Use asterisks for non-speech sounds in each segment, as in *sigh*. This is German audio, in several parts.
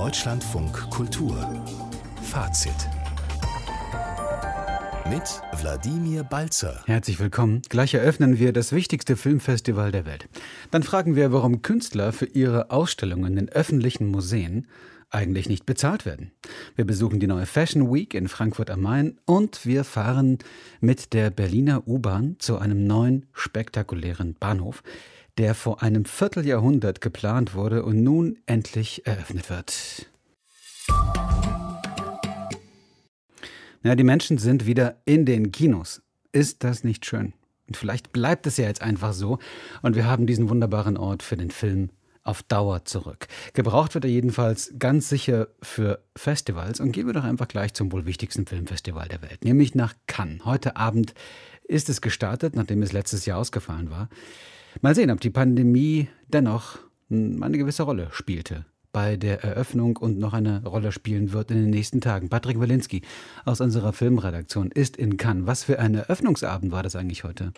Deutschlandfunk Kultur Fazit mit Wladimir Balzer. Herzlich willkommen. Gleich eröffnen wir das wichtigste Filmfestival der Welt. Dann fragen wir, warum Künstler für ihre Ausstellungen in öffentlichen Museen eigentlich nicht bezahlt werden. Wir besuchen die neue Fashion Week in Frankfurt am Main und wir fahren mit der Berliner U-Bahn zu einem neuen spektakulären Bahnhof, der vor einem Vierteljahrhundert geplant wurde und nun endlich eröffnet wird. Ja, die Menschen sind wieder in den Kinos. Ist das nicht schön? Und vielleicht bleibt es ja jetzt einfach so und wir haben diesen wunderbaren Ort für den Film auf Dauer zurück. Gebraucht wird er jedenfalls ganz sicher für Festivals und gehen wir doch einfach gleich zum wohl wichtigsten Filmfestival der Welt, nämlich nach Cannes. Heute Abend ist es gestartet, nachdem es letztes Jahr ausgefallen war. Mal sehen, ob die Pandemie dennoch eine gewisse Rolle spielte bei der Eröffnung und noch eine Rolle spielen wird in den nächsten Tagen. Patrick Walinski aus unserer Filmredaktion ist in Cannes. Was für ein Eröffnungsabend war das eigentlich heute?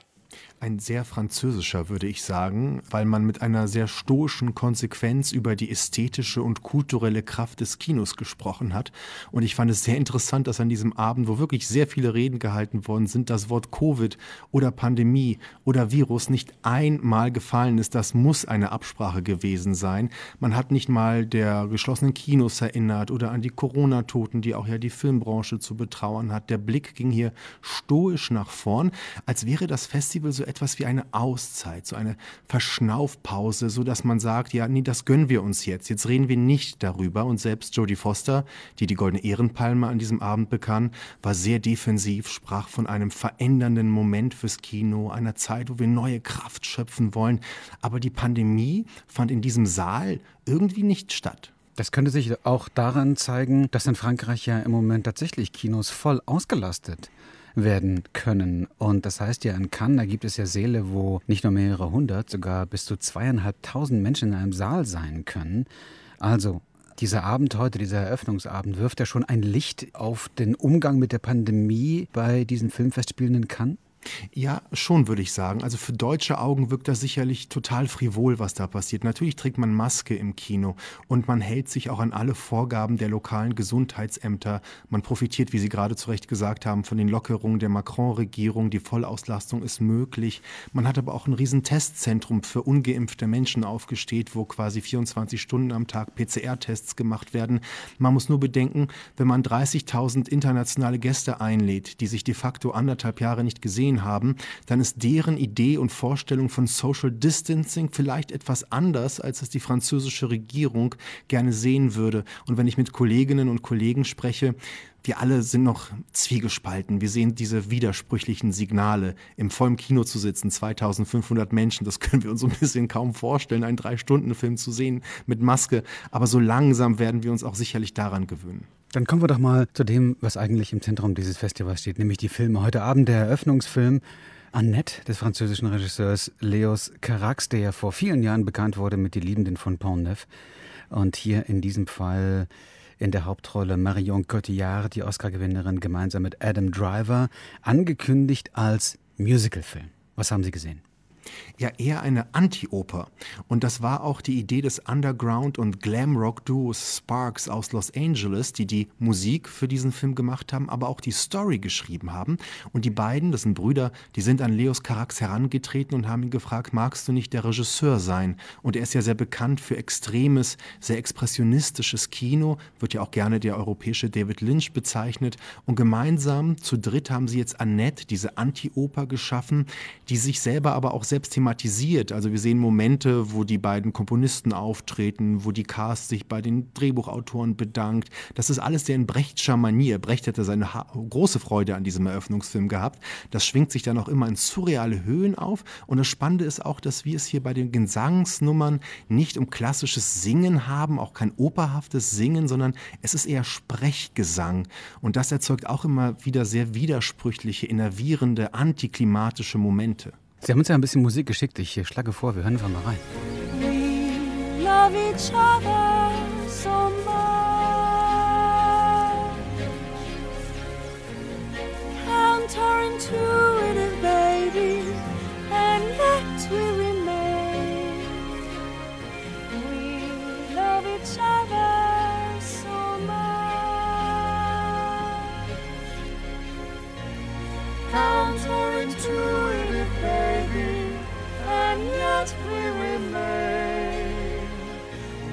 Ein sehr französischer, würde ich sagen, weil man mit einer sehr stoischen Konsequenz über die ästhetische und kulturelle Kraft des Kinos gesprochen hat. Und ich fand es sehr interessant, dass an diesem Abend, wo wirklich sehr viele Reden gehalten worden sind, das Wort Covid oder Pandemie oder Virus nicht einmal gefallen ist. Das muss eine Absprache gewesen sein. Man hat nicht mal der geschlossenen Kinos erinnert oder an die Corona-Toten, die auch ja die Filmbranche zu betrauern hat. Der Blick ging hier stoisch nach vorn, als wäre das Festival so etwas wie eine Auszeit, so eine Verschnaufpause, so dass man sagt, ja, nee, das gönnen wir uns jetzt. Jetzt reden wir nicht darüber. Und selbst Jodie Foster, die die Goldene Ehrenpalme an diesem Abend bekam, war sehr defensiv, sprach von einem verändernden Moment fürs Kino, einer Zeit, wo wir neue Kraft schöpfen wollen. Aber die Pandemie fand in diesem Saal irgendwie nicht statt. Das könnte sich auch daran zeigen, dass in Frankreich ja im Moment tatsächlich Kinos voll ausgelastet werden können. Und das heißt ja in Cannes, da gibt es ja Säle, wo nicht nur mehrere hundert, sogar bis zu zweieinhalbtausend Menschen in einem Saal sein können. Also dieser Abend heute, dieser Eröffnungsabend, wirft ja schon ein Licht auf den Umgang mit der Pandemie bei diesen Filmfestspielen in Cannes? Ja, schon würde ich sagen. Also für deutsche Augen wirkt das sicherlich total frivol, was da passiert. Natürlich trägt man Maske im Kino und man hält sich auch an alle Vorgaben der lokalen Gesundheitsämter. Man profitiert, wie Sie gerade zu Recht gesagt haben, von den Lockerungen der Macron-Regierung. Die Vollauslastung ist möglich. Man hat aber auch ein riesen Testzentrum für ungeimpfte Menschen aufgestellt, wo quasi 24 Stunden am Tag PCR-Tests gemacht werden. Man muss nur bedenken, wenn man 30.000 internationale Gäste einlädt, die sich de facto anderthalb Jahre nicht gesehen gesehen haben, dann ist deren Idee und Vorstellung von Social Distancing vielleicht etwas anders, als es die französische Regierung gerne sehen würde. Und wenn ich mit Kolleginnen und Kollegen spreche, wir alle sind noch zwiegespalten. Wir sehen diese widersprüchlichen Signale. Im vollen Kino zu sitzen, 2500 Menschen, das können wir uns so ein bisschen kaum vorstellen, einen Drei-Stunden-Film zu sehen mit Maske. Aber so langsam werden wir uns auch sicherlich daran gewöhnen. Dann kommen wir doch mal zu dem, was eigentlich im Zentrum dieses Festivals steht, nämlich die Filme. Heute Abend der Eröffnungsfilm Annette des französischen Regisseurs Leos Carax, der ja vor vielen Jahren bekannt wurde mit Die Liebenden von Pont-Neuf. Und hier in diesem Fall in der Hauptrolle Marion Cotillard, die Oscar-Gewinnerin, gemeinsam mit Adam Driver, angekündigt als Musicalfilm. Was haben Sie gesehen? Ja eher eine Anti-Oper. Und das war auch die Idee des Underground- und Glam-Rock-Duos Sparks aus Los Angeles, die die Musik für diesen Film gemacht haben, aber auch die Story geschrieben haben. Und die beiden, das sind Brüder, die sind an Leos Carax herangetreten und haben ihn gefragt, magst du nicht der Regisseur sein? Und er ist ja sehr bekannt für extremes, sehr expressionistisches Kino, wird ja auch gerne der europäische David Lynch bezeichnet. Und gemeinsam zu dritt haben sie jetzt Annette, diese Anti-Oper geschaffen, die sich selber aber auch selbst thematisiert. Also wir sehen Momente, wo die beiden Komponisten auftreten, wo die Cast sich bei den Drehbuchautoren bedankt. Das ist alles sehr in Brechtscher Manier. Brecht hätte seine ha große Freude an diesem Eröffnungsfilm gehabt. Das schwingt sich dann auch immer in surreale Höhen auf. Und das Spannende ist auch, dass wir es hier bei den Gesangsnummern nicht um klassisches Singen haben, auch kein operhaftes Singen, sondern es ist eher Sprechgesang. Und das erzeugt auch immer wieder sehr widersprüchliche, innervierende, antiklimatische Momente. Sie haben uns ja ein bisschen Musik geschickt. Ich schlage vor, wir hören einfach mal rein. We love each other so much. Counter intuitive, baby, and yet we remain. We love each other so much. Counterintuitive that we remain.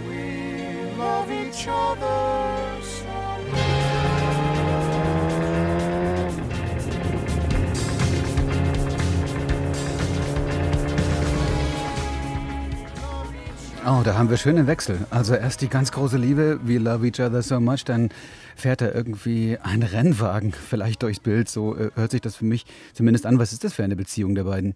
We love each other so Oh, da haben wir schönen Wechsel. Also erst die ganz große Liebe, we love each other so much, dann fährt er irgendwie ein Rennwagen *laughs* vielleicht durchs Bild. So äh, hört sich das für mich zumindest an. Was ist das für eine Beziehung der beiden?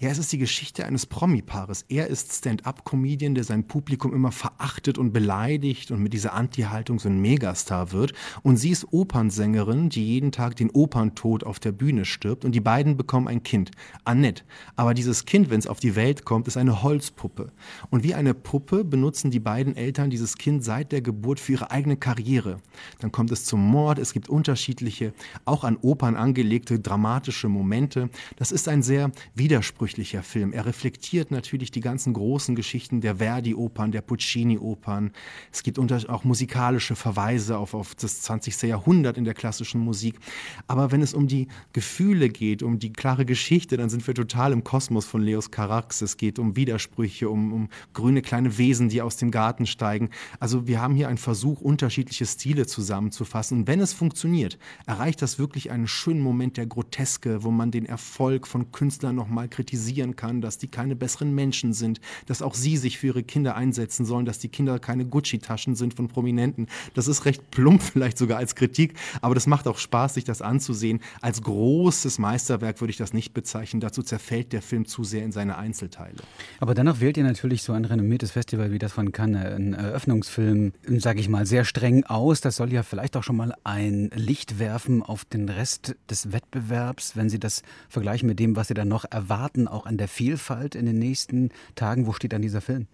Ja, es ist die Geschichte eines Promi-Paares. Er ist Stand-up-Comedian, der sein Publikum immer verachtet und beleidigt und mit dieser Anti-Haltung so ein Megastar wird. Und sie ist Opernsängerin, die jeden Tag den Operntod auf der Bühne stirbt. Und die beiden bekommen ein Kind, Annette. Aber dieses Kind, wenn es auf die Welt kommt, ist eine Holzpuppe. Und wie eine Puppe benutzen die beiden Eltern dieses Kind seit der Geburt für ihre eigene Karriere. Dann kommt es zum Mord, es gibt unterschiedliche, auch an Opern angelegte dramatische Momente. Das ist ein sehr widersprüchlicher widersprüchlicher Film. Er reflektiert natürlich die ganzen großen Geschichten der Verdi-Opern, der Puccini-Opern. Es gibt auch musikalische Verweise auf, auf das 20. Jahrhundert in der klassischen Musik. Aber wenn es um die Gefühle geht, um die klare Geschichte, dann sind wir total im Kosmos von Leos Carax. Es geht um Widersprüche, um, um grüne kleine Wesen, die aus dem Garten steigen. Also wir haben hier einen Versuch, unterschiedliche Stile zusammenzufassen. Und wenn es funktioniert, erreicht das wirklich einen schönen Moment der Groteske, wo man den Erfolg von Künstlern nochmal kritisieren kann, dass die keine besseren Menschen sind, dass auch sie sich für ihre Kinder einsetzen sollen, dass die Kinder keine Gucci-Taschen sind von Prominenten. Das ist recht plump *laughs* vielleicht sogar als Kritik, aber das macht auch Spaß, sich das anzusehen. Als großes Meisterwerk würde ich das nicht bezeichnen. Dazu zerfällt der Film zu sehr in seine Einzelteile. Aber dennoch wählt ihr natürlich so ein renommiertes Festival wie das von Cannes, einen Eröffnungsfilm, sage ich mal, sehr streng aus. Das soll ja vielleicht auch schon mal ein Licht werfen auf den Rest des Wettbewerbs, wenn Sie das vergleichen mit dem, was Sie dann noch erwarten erwarten, auch an der Vielfalt in den nächsten Tagen? Wo steht dann dieser Film?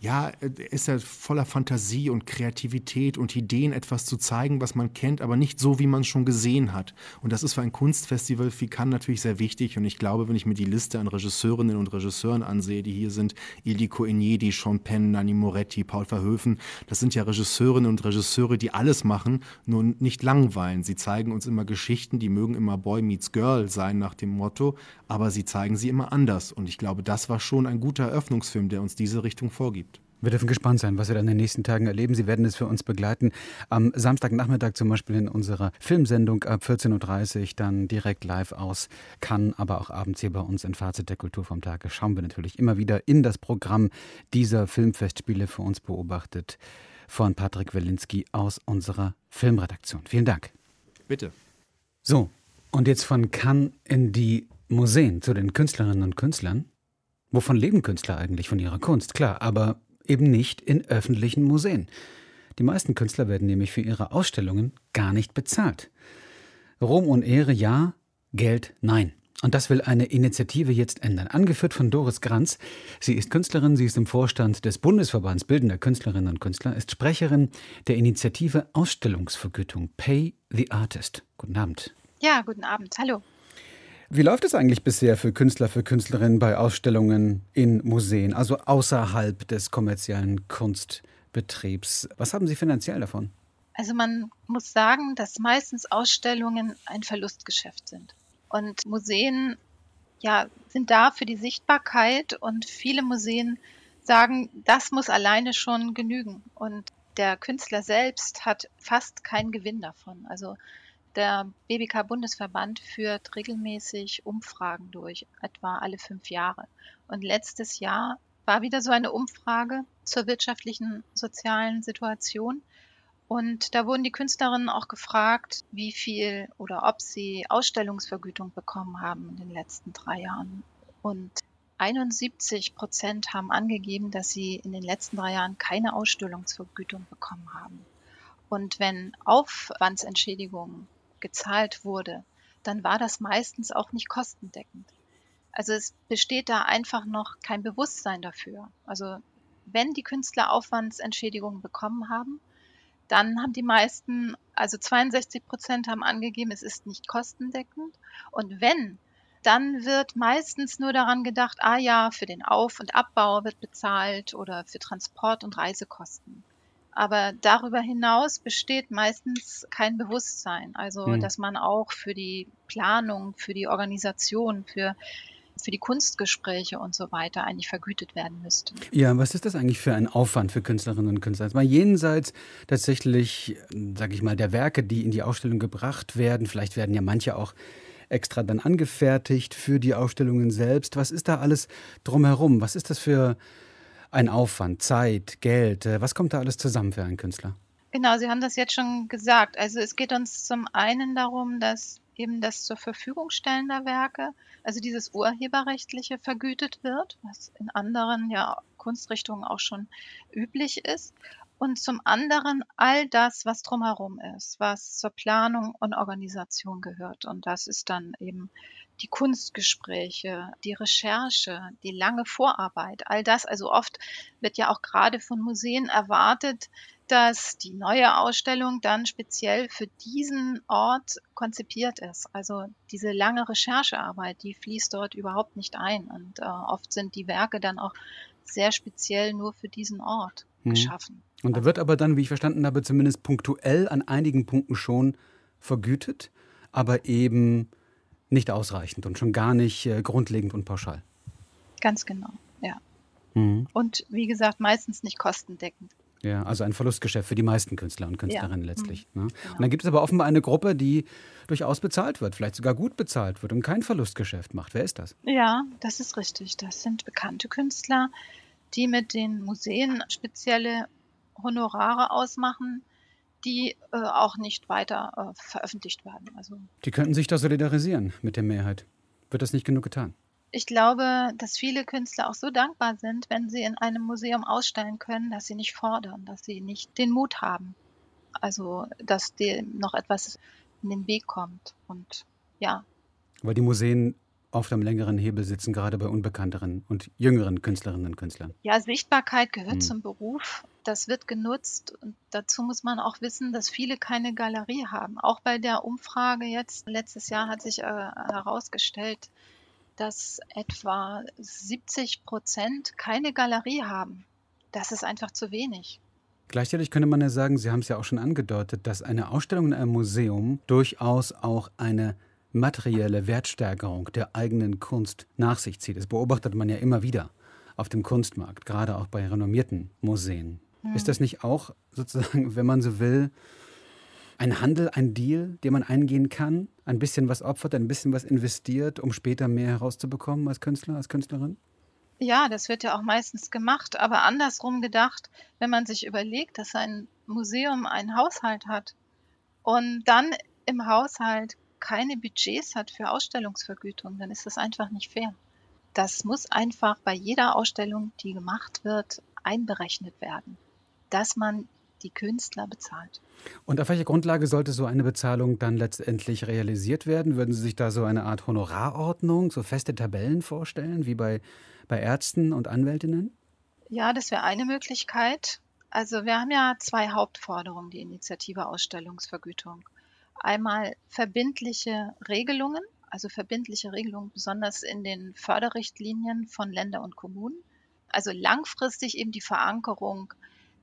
Ja, er ist ja voller Fantasie und Kreativität und Ideen, etwas zu zeigen, was man kennt, aber nicht so, wie man es schon gesehen hat. Und das ist für ein Kunstfestival wie Cannes natürlich sehr wichtig. Und ich glaube, wenn ich mir die Liste an Regisseurinnen und Regisseuren ansehe, die hier sind, Ildiko Enyedi, Sean Penn, Nanni Moretti, Paul Verhoeven, das sind ja Regisseurinnen und Regisseure, die alles machen, nur nicht langweilen. Sie zeigen uns immer Geschichten, die mögen immer Boy meets Girl sein nach dem Motto, aber sie zeigen sie immer anders. Und ich glaube, das war schon ein guter Eröffnungsfilm, der uns diese Richtung vorgibt. Wir dürfen gespannt sein, was wir dann in den nächsten Tagen erleben. Sie werden es für uns begleiten. Am Samstagnachmittag zum Beispiel in unserer Filmsendung ab 14.30 Uhr, dann direkt live aus Cannes, aber auch abends hier bei uns in Fazit der Kultur vom Tage. Schauen wir natürlich immer wieder in das Programm dieser Filmfestspiele für uns beobachtet von Patrick Welinski aus unserer Filmredaktion. Vielen Dank. Bitte. So, und jetzt von Cannes in die Museen zu den Künstlerinnen und Künstlern. Wovon leben Künstler eigentlich? Von ihrer Kunst, klar, aber eben nicht in öffentlichen Museen. Die meisten Künstler werden nämlich für ihre Ausstellungen gar nicht bezahlt. Ruhm und Ehre ja, Geld nein. Und das will eine Initiative jetzt ändern. Angeführt von Doris Granz. Sie ist Künstlerin, sie ist im Vorstand des Bundesverbands Bildender Künstlerinnen und Künstler, ist Sprecherin der Initiative Ausstellungsvergütung Pay the Artist. Guten Abend. Ja, guten Abend. Hallo. Wie läuft es eigentlich bisher für Künstler, für Künstlerinnen bei Ausstellungen in Museen, also außerhalb des kommerziellen Kunstbetriebs? Was haben Sie finanziell davon? Also man muss sagen, dass meistens Ausstellungen ein Verlustgeschäft sind. Und Museen ja, sind da für die Sichtbarkeit und viele Museen sagen, das muss alleine schon genügen. Und der Künstler selbst hat fast keinen Gewinn davon. Also der BBK-Bundesverband führt regelmäßig Umfragen durch, etwa alle fünf Jahre. Und letztes Jahr war wieder so eine Umfrage zur wirtschaftlichen, sozialen Situation. Und da wurden die Künstlerinnen auch gefragt, wie viel oder ob sie Ausstellungsvergütung bekommen haben in den letzten drei Jahren. Und 71 Prozent haben angegeben, dass sie in den letzten drei Jahren keine Ausstellungsvergütung bekommen haben. Und wenn Aufwandsentschädigungen gezahlt wurde, dann war das meistens auch nicht kostendeckend. Also es besteht da einfach noch kein Bewusstsein dafür. Also wenn die Künstler Aufwandsentschädigungen bekommen haben, dann haben die meisten, also 62 Prozent haben angegeben, es ist nicht kostendeckend. Und wenn, dann wird meistens nur daran gedacht, ah ja, für den Auf- und Abbau wird bezahlt oder für Transport- und Reisekosten. Aber darüber hinaus besteht meistens kein Bewusstsein. Also, Hm. dass man auch für die Planung, für die Organisation, für für die Kunstgespräche und so weiter eigentlich vergütet werden müsste. Ja, was ist das eigentlich für ein Aufwand für Künstlerinnen und Künstler? Mal jenseits tatsächlich, sage ich mal, der Werke, die in die Ausstellung gebracht werden. Vielleicht werden ja manche auch extra dann angefertigt für die Ausstellungen selbst. Was ist da alles drumherum? Was ist das für ein Aufwand, Zeit, Geld? Äh, was kommt da alles zusammen für einen Künstler? Genau, Sie haben das jetzt schon gesagt. Also es geht uns zum einen darum, dass eben das zur Verfügung stellen der Werke, also dieses urheberrechtliche vergütet wird, was in anderen ja Kunstrichtungen auch schon üblich ist. Und zum anderen all das, was drumherum ist, was zur Planung und Organisation gehört. Und das ist dann eben die Kunstgespräche, die Recherche, die lange Vorarbeit, all das. Also oft wird ja auch gerade von Museen erwartet, dass die neue Ausstellung dann speziell für diesen Ort konzipiert ist. Also diese lange Recherchearbeit, die fließt dort überhaupt nicht ein. Und äh, oft sind die Werke dann auch sehr speziell nur für diesen Ort mhm. geschaffen. Und da wird aber dann, wie ich verstanden habe, zumindest punktuell an einigen Punkten schon vergütet, aber eben nicht ausreichend und schon gar nicht äh, grundlegend und pauschal. Ganz genau, ja. Mhm. Und wie gesagt, meistens nicht kostendeckend. Ja, also ein Verlustgeschäft für die meisten Künstler und Künstlerinnen ja. letztlich. Mhm. Ne? Genau. Und dann gibt es aber offenbar eine Gruppe, die durchaus bezahlt wird, vielleicht sogar gut bezahlt wird und kein Verlustgeschäft macht. Wer ist das? Ja, das ist richtig. Das sind bekannte Künstler, die mit den Museen spezielle Honorare ausmachen, die äh, auch nicht weiter äh, veröffentlicht werden. Also, die könnten sich da solidarisieren mit der Mehrheit. Wird das nicht genug getan? Ich glaube, dass viele Künstler auch so dankbar sind, wenn sie in einem Museum ausstellen können, dass sie nicht fordern, dass sie nicht den Mut haben. Also, dass dem noch etwas in den Weg kommt. Und ja. Weil die Museen oft am längeren Hebel sitzen, gerade bei unbekannteren und jüngeren Künstlerinnen und Künstlern. Ja, Sichtbarkeit gehört hm. zum Beruf. Das wird genutzt. Und dazu muss man auch wissen, dass viele keine Galerie haben. Auch bei der Umfrage jetzt, letztes Jahr hat sich äh, herausgestellt, dass etwa 70 Prozent keine Galerie haben. Das ist einfach zu wenig. Gleichzeitig könnte man ja sagen, Sie haben es ja auch schon angedeutet, dass eine Ausstellung in einem Museum durchaus auch eine materielle Wertsteigerung der eigenen Kunst nach sich zieht. Das beobachtet man ja immer wieder auf dem Kunstmarkt, gerade auch bei renommierten Museen. Mhm. Ist das nicht auch sozusagen, wenn man so will, ein Handel, ein Deal, den man eingehen kann? Ein bisschen was opfert, ein bisschen was investiert, um später mehr herauszubekommen als Künstler, als Künstlerin? Ja, das wird ja auch meistens gemacht, aber andersrum gedacht, wenn man sich überlegt, dass ein Museum einen Haushalt hat und dann im Haushalt keine Budgets hat für Ausstellungsvergütung, dann ist das einfach nicht fair. Das muss einfach bei jeder Ausstellung, die gemacht wird, einberechnet werden, dass man die Künstler bezahlt. Und auf welcher Grundlage sollte so eine Bezahlung dann letztendlich realisiert werden? Würden Sie sich da so eine Art Honorarordnung, so feste Tabellen vorstellen, wie bei, bei Ärzten und Anwältinnen? Ja, das wäre eine Möglichkeit. Also wir haben ja zwei Hauptforderungen, die Initiative Ausstellungsvergütung. Einmal verbindliche Regelungen, also verbindliche Regelungen besonders in den Förderrichtlinien von Länder und Kommunen. Also langfristig eben die Verankerung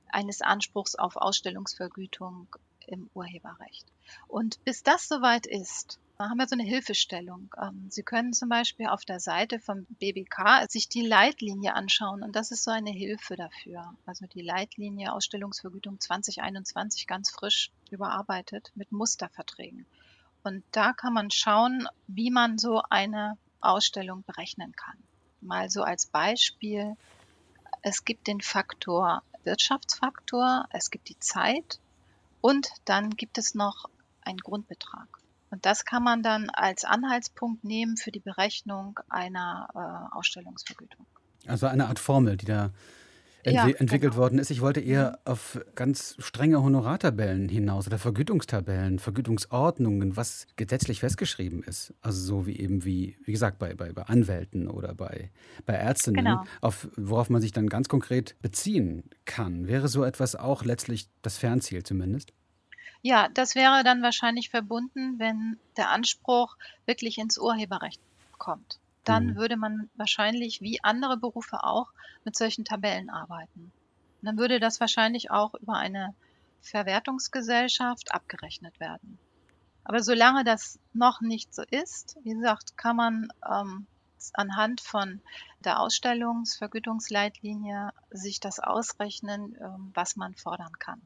eines Anspruchs auf Ausstellungsvergütung im Urheberrecht. Und bis das soweit ist, haben wir so eine Hilfestellung. Ähm, Sie können zum Beispiel auf der Seite vom BBK sich die Leitlinie anschauen und das ist so eine Hilfe dafür. Also die Leitlinie Ausstellungsvergütung 2021 ganz frisch überarbeitet mit Musterverträgen. Und da kann man schauen, wie man so eine Ausstellung berechnen kann. Mal so als Beispiel. Es gibt den Faktor Wirtschaftsfaktor, es gibt die Zeit und dann gibt es noch einen Grundbetrag. Und das kann man dann als Anhaltspunkt nehmen für die Berechnung einer äh, Ausstellungsvergütung. Also eine Art Formel, die da entwi ja, entwickelt genau. worden ist. Ich wollte eher auf ganz strenge Honorartabellen hinaus oder Vergütungstabellen, Vergütungsordnungen, was gesetzlich festgeschrieben ist. Also so wie eben wie, wie gesagt, bei, bei, bei Anwälten oder bei, bei Ärztinnen, genau. auf, worauf man sich dann ganz konkret beziehen kann. Wäre so etwas auch letztlich das Fernziel zumindest? Ja, das wäre dann wahrscheinlich verbunden, wenn der Anspruch wirklich ins Urheberrecht kommt. Dann mhm. würde man wahrscheinlich wie andere Berufe auch mit solchen Tabellen arbeiten. Und dann würde das wahrscheinlich auch über eine Verwertungsgesellschaft abgerechnet werden. Aber solange das noch nicht so ist, wie gesagt, kann man ähm, anhand von der Ausstellungsvergütungsleitlinie sich das ausrechnen, ähm, was man fordern kann.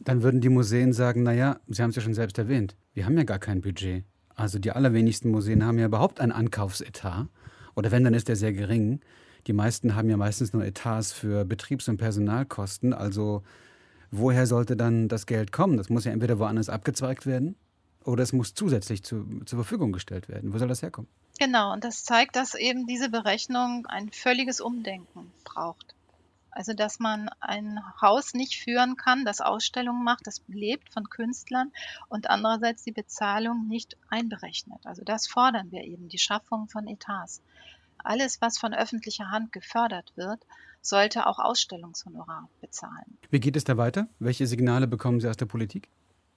Dann würden die Museen sagen, naja, Sie haben es ja schon selbst erwähnt, wir haben ja gar kein Budget. Also die allerwenigsten Museen haben ja überhaupt einen Ankaufsetat. Oder wenn, dann ist der sehr gering. Die meisten haben ja meistens nur Etats für Betriebs- und Personalkosten. Also woher sollte dann das Geld kommen? Das muss ja entweder woanders abgezweigt werden oder es muss zusätzlich zu, zur Verfügung gestellt werden. Wo soll das herkommen? Genau, und das zeigt, dass eben diese Berechnung ein völliges Umdenken braucht. Also, dass man ein Haus nicht führen kann, das Ausstellungen macht, das lebt von Künstlern und andererseits die Bezahlung nicht einberechnet. Also, das fordern wir eben, die Schaffung von Etats. Alles, was von öffentlicher Hand gefördert wird, sollte auch Ausstellungshonorar bezahlen. Wie geht es da weiter? Welche Signale bekommen Sie aus der Politik?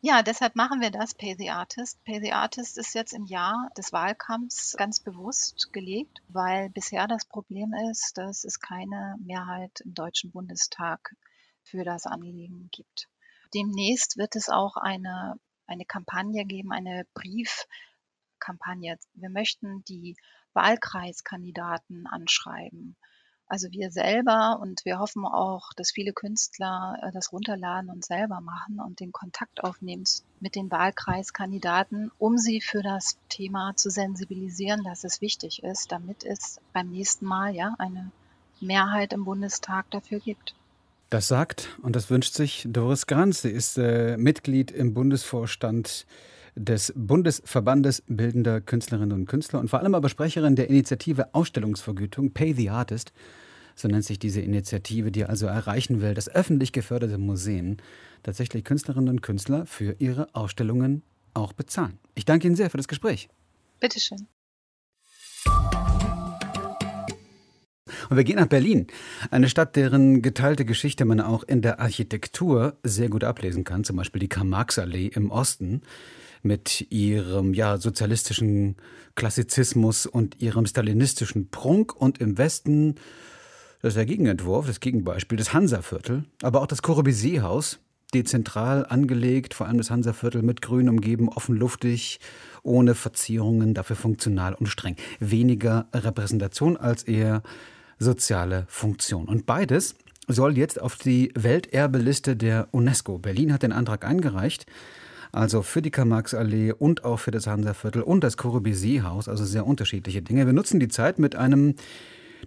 Ja, deshalb machen wir das, Pay the Artist. Pay the Artist ist jetzt im Jahr des Wahlkampfs ganz bewusst gelegt, weil bisher das Problem ist, dass es keine Mehrheit im Deutschen Bundestag für das Anliegen gibt. Demnächst wird es auch eine, eine Kampagne geben, eine Briefkampagne. Wir möchten die Wahlkreiskandidaten anschreiben. Also wir selber und wir hoffen auch, dass viele Künstler äh, das runterladen und selber machen und den Kontakt aufnehmen mit den Wahlkreiskandidaten, um sie für das Thema zu sensibilisieren, dass es wichtig ist, damit es beim nächsten Mal ja eine Mehrheit im Bundestag dafür gibt. Das sagt und das wünscht sich Doris Granz. Sie ist äh, Mitglied im Bundesvorstand des Bundesverbandes bildender Künstlerinnen und Künstler und vor allem aber Sprecherin der Initiative Ausstellungsvergütung Pay the Artist. So nennt sich diese Initiative, die also erreichen will, dass öffentlich geförderte Museen tatsächlich Künstlerinnen und Künstler für ihre Ausstellungen auch bezahlen. Ich danke Ihnen sehr für das Gespräch. Bitteschön. Und wir gehen nach Berlin, eine Stadt, deren geteilte Geschichte man auch in der Architektur sehr gut ablesen kann, zum Beispiel die Karl-Marx-Allee im Osten mit ihrem ja, sozialistischen Klassizismus und ihrem stalinistischen Prunk und im Westen das ist der Gegenentwurf, das Gegenbeispiel, das Hansaviertel, aber auch das Corbusier-Haus, dezentral angelegt, vor allem das Hansaviertel mit Grün umgeben, offen luftig, ohne Verzierungen, dafür funktional und streng. Weniger Repräsentation als eher soziale Funktion. Und beides soll jetzt auf die Welterbeliste der UNESCO. Berlin hat den Antrag eingereicht. Also für die Karl-Marx-Allee und auch für das Hansaviertel und das Corbusier-Haus, also sehr unterschiedliche Dinge. Wir nutzen die Zeit mit einem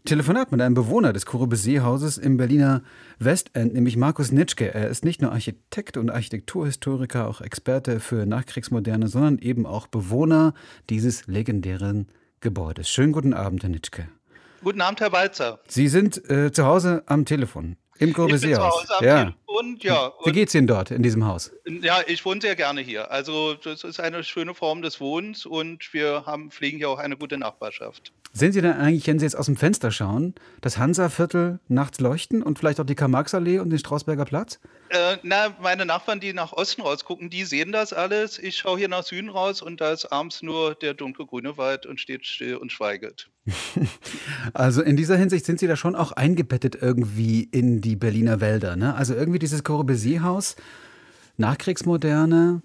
Telefonat mit einem Bewohner des Corbusier-Hauses im Berliner Westend, nämlich Markus Nitschke. Er ist nicht nur Architekt und Architekturhistoriker, auch Experte für Nachkriegsmoderne, sondern eben auch Bewohner dieses legendären Gebäudes. Schönen guten Abend, Herr Nitschke. Guten Abend, Herr Walzer. Sie sind äh, zu Hause am Telefon. Im Corbusier-Haus. Ja. Und ja. Wie geht's Ihnen dort in diesem Haus? Ja, ich wohne sehr gerne hier. Also das ist eine schöne Form des Wohnens und wir haben, pflegen hier auch eine gute Nachbarschaft. Sehen Sie denn eigentlich, wenn Sie jetzt aus dem Fenster schauen, das Hansa-Viertel nachts leuchten und vielleicht auch die Karl-Marx-Allee und den Strausberger Platz? Äh, na, meine Nachbarn, die nach Osten rausgucken, die sehen das alles. Ich schaue hier nach Süden raus und da ist abends nur der dunkelgrüne Wald und steht still und schweiget. *laughs* also in dieser Hinsicht sind Sie da schon auch eingebettet irgendwie in die Berliner Wälder. Ne? Also irgendwie dieses Corbusier-Haus, Nachkriegsmoderne,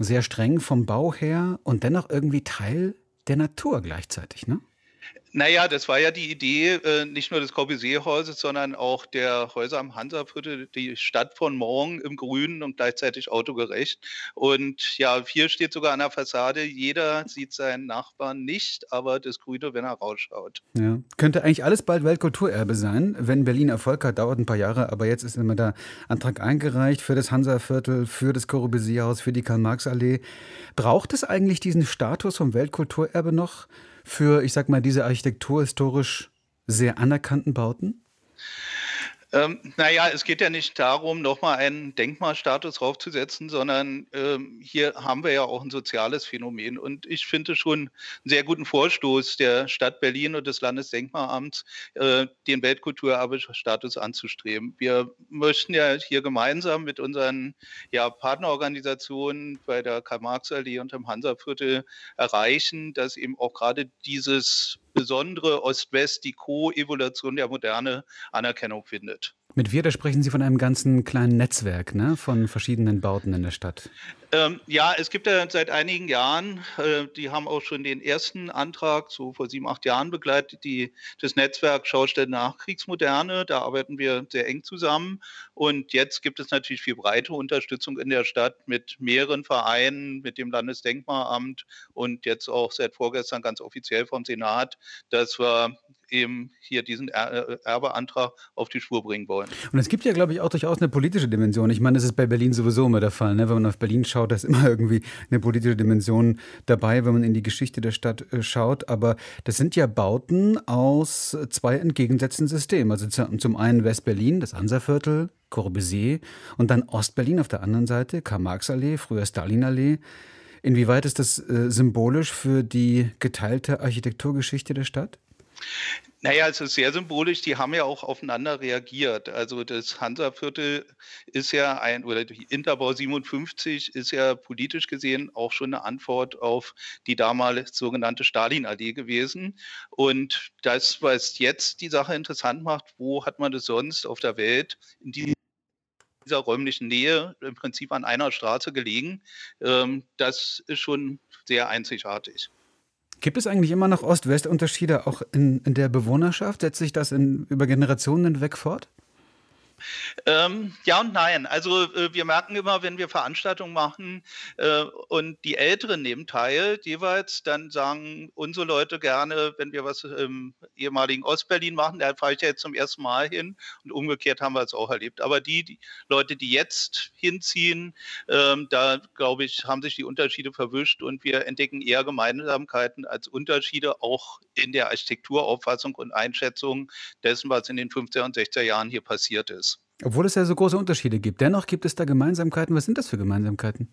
sehr streng vom Bau her und dennoch irgendwie Teil der Natur gleichzeitig, ne? Naja, das war ja die Idee äh, nicht nur des Corbusier-Hauses, sondern auch der Häuser am Hansaviertel, die Stadt von morgen im Grünen und gleichzeitig autogerecht. Und ja, hier steht sogar an der Fassade, jeder sieht seinen Nachbarn nicht, aber das Grüne, wenn er rausschaut. Ja. Könnte eigentlich alles bald Weltkulturerbe sein, wenn Berlin Erfolg hat, dauert ein paar Jahre, aber jetzt ist immer der Antrag eingereicht für das Hansaviertel, für das Corbusier-Haus, für die Karl-Marx-Allee. Braucht es eigentlich diesen Status vom Weltkulturerbe noch? Für, ich sag mal, diese architekturhistorisch sehr anerkannten Bauten? Ähm, naja, es geht ja nicht darum, nochmal einen Denkmalstatus draufzusetzen, sondern ähm, hier haben wir ja auch ein soziales Phänomen. Und ich finde schon einen sehr guten Vorstoß der Stadt Berlin und des Landesdenkmalamts, äh, den Weltkulturerbe-Status anzustreben. Wir möchten ja hier gemeinsam mit unseren ja, Partnerorganisationen bei der Karl-Marx-Allee und im Hansaviertel erreichen, dass eben auch gerade dieses besondere Ost-West, die Co-Evolution der Moderne Anerkennung findet. Mit wir, da sprechen Sie von einem ganzen kleinen Netzwerk ne, von verschiedenen Bauten in der Stadt. Ähm, ja, es gibt ja seit einigen Jahren, äh, die haben auch schon den ersten Antrag, so vor sieben, acht Jahren begleitet, die, das Netzwerk Schaustelle Nachkriegsmoderne. Da arbeiten wir sehr eng zusammen. Und jetzt gibt es natürlich viel breite Unterstützung in der Stadt mit mehreren Vereinen, mit dem Landesdenkmalamt und jetzt auch seit vorgestern ganz offiziell vom Senat, dass wir eben hier diesen äh, Erbeantrag auf die Spur bringen wollen. Und es gibt ja, glaube ich, auch durchaus eine politische Dimension. Ich meine, das ist bei Berlin sowieso immer der Fall. Ne? Wenn man auf Berlin schaut, da ist immer *laughs* irgendwie eine politische Dimension dabei, wenn man in die Geschichte der Stadt äh, schaut. Aber das sind ja Bauten aus zwei entgegengesetzten Systemen. Also zum einen West-Berlin, das Hansa-Viertel, Corbusier und dann Ost-Berlin auf der anderen Seite, Karl-Marx-Allee, früher Stalin-Allee. Inwieweit ist das äh, symbolisch für die geteilte Architekturgeschichte der Stadt? Naja, es ist sehr symbolisch, die haben ja auch aufeinander reagiert. Also das Hansa-Viertel ist ja ein, oder die Interbau 57 ist ja politisch gesehen auch schon eine Antwort auf die damals sogenannte Stalin-Allee gewesen. Und das, was jetzt die Sache interessant macht, wo hat man das sonst auf der Welt in dieser räumlichen Nähe im Prinzip an einer Straße gelegen. Ähm, das ist schon sehr einzigartig. Gibt es eigentlich immer noch Ost-West-Unterschiede auch in, in, der Bewohnerschaft? Setzt sich das in, über Generationen hinweg fort? Ähm, ja und nein. Also äh, wir merken immer, wenn wir Veranstaltungen machen äh, und die Älteren nehmen teil, jeweils, dann sagen unsere Leute gerne, wenn wir was im ehemaligen Ostberlin machen, da fahre ich ja jetzt zum ersten Mal hin und umgekehrt haben wir es auch erlebt. Aber die, die Leute, die jetzt hinziehen, ähm, da glaube ich, haben sich die Unterschiede verwischt und wir entdecken eher Gemeinsamkeiten als Unterschiede auch in der Architekturauffassung und Einschätzung dessen, was in den 50er und 60er Jahren hier passiert ist. Obwohl es ja so große Unterschiede gibt. Dennoch gibt es da Gemeinsamkeiten. Was sind das für Gemeinsamkeiten?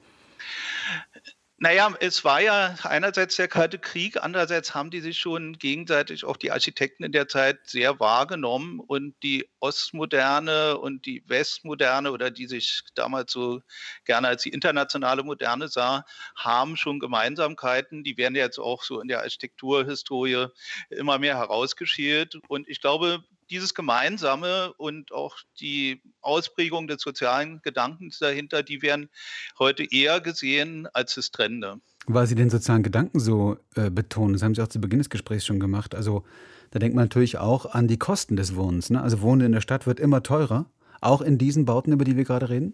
Naja, es war ja einerseits der Kalte Krieg, andererseits haben die sich schon gegenseitig, auch die Architekten in der Zeit, sehr wahrgenommen und die Ostmoderne und die Westmoderne oder die sich damals so gerne als die internationale Moderne sah, haben schon Gemeinsamkeiten. Die werden jetzt auch so in der Architekturhistorie immer mehr herausgeschält und ich glaube, dieses Gemeinsame und auch die Ausprägung des sozialen Gedankens dahinter, die werden heute eher gesehen als das Trennende. Weil Sie den sozialen Gedanken so äh, betonen, das haben Sie auch zu Beginn des Gesprächs schon gemacht. Also da denkt man natürlich auch an die Kosten des Wohnens. Ne? Also Wohnen in der Stadt wird immer teurer, auch in diesen Bauten, über die wir gerade reden.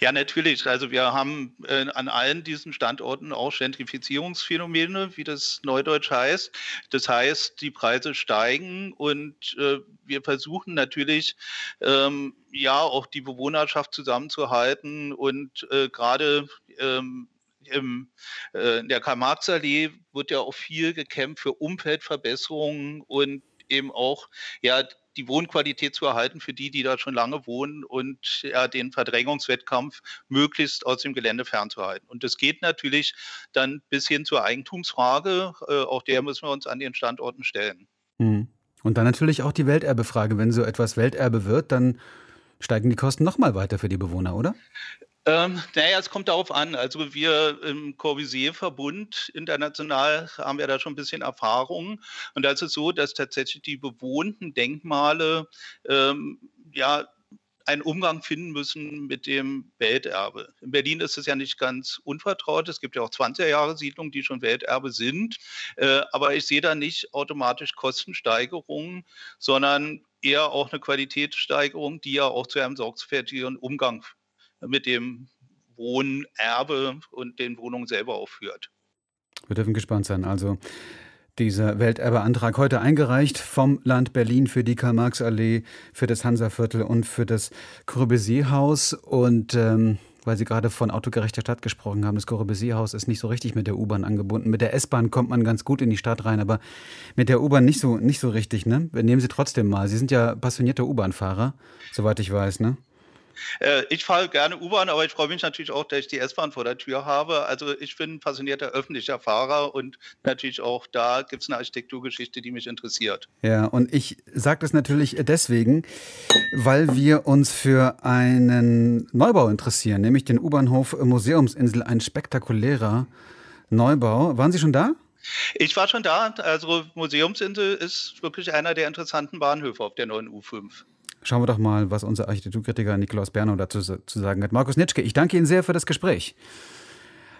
Ja, natürlich. Also wir haben äh, an allen diesen Standorten auch Gentrifizierungsphänomene, wie das Neudeutsch heißt. Das heißt, die Preise steigen und äh, wir versuchen natürlich, ähm, ja, auch die Bewohnerschaft zusammenzuhalten und äh, gerade ähm, im, äh, in der Karl-Marx-Allee wird ja auch viel gekämpft für Umweltverbesserungen und eben auch ja die Wohnqualität zu erhalten für die, die da schon lange wohnen und ja, den Verdrängungswettkampf möglichst aus dem Gelände fernzuhalten. Und das geht natürlich dann bis hin zur Eigentumsfrage. Äh, auch der müssen wir uns an den Standorten stellen. Mhm. Und dann natürlich auch die Welterbefrage. Wenn so etwas Welterbe wird, dann steigen die Kosten noch mal weiter für die Bewohner, oder? Ähm, naja, es kommt darauf an. Also wir im Corbusier-Verbund international haben wir da schon ein bisschen Erfahrung. Und da ist es so, dass tatsächlich die bewohnten Denkmale ähm, ja einen Umgang finden müssen mit dem Welterbe. In Berlin ist es ja nicht ganz unvertraut. Es gibt ja auch 20er-Jahre-Siedlungen, die schon Welterbe sind. Äh, aber ich sehe da nicht automatisch Kostensteigerungen, sondern eher auch eine Qualitätssteigerung, die ja auch zu einem sorgfältigeren Umgang mit dem Wohnerbe und den Wohnungen selber aufführt. Wir dürfen gespannt sein. Also dieser Welterbeantrag heute eingereicht vom Land Berlin für die Karl-Marx-Allee, für das Hansaviertel und für das Corbusier-Haus. Und ähm, weil Sie gerade von autogerechter Stadt gesprochen haben, das Corbusier-Haus ist nicht so richtig mit der U-Bahn angebunden. Mit der S-Bahn kommt man ganz gut in die Stadt rein, aber mit der U-Bahn nicht so, nicht so richtig. Ne? Nehmen Sie trotzdem mal. Sie sind ja passionierter U-Bahn-Fahrer, soweit ich weiß. Ne? Äh, ich fahre gerne U-Bahn, aber ich freue mich natürlich auch, dass ich die S-Bahn vor der Tür habe. Also ich bin ein passionierter öffentlicher Fahrer und natürlich auch da gibt es eine Architekturgeschichte, die mich interessiert. Ja, und ich sage das natürlich deswegen, weil wir uns für einen Neubau interessieren, nämlich den U-Bahnhof Museumsinsel, ein spektakulärer Neubau. Waren Sie schon da? Ich war schon da. Also Museumsinsel ist wirklich einer der interessanten Bahnhöfe auf der neuen U5. Schauen wir doch mal, was unser Architekturkritiker Nikolaus Bernow dazu zu sagen hat. Markus Nitschke, ich danke Ihnen sehr für das Gespräch.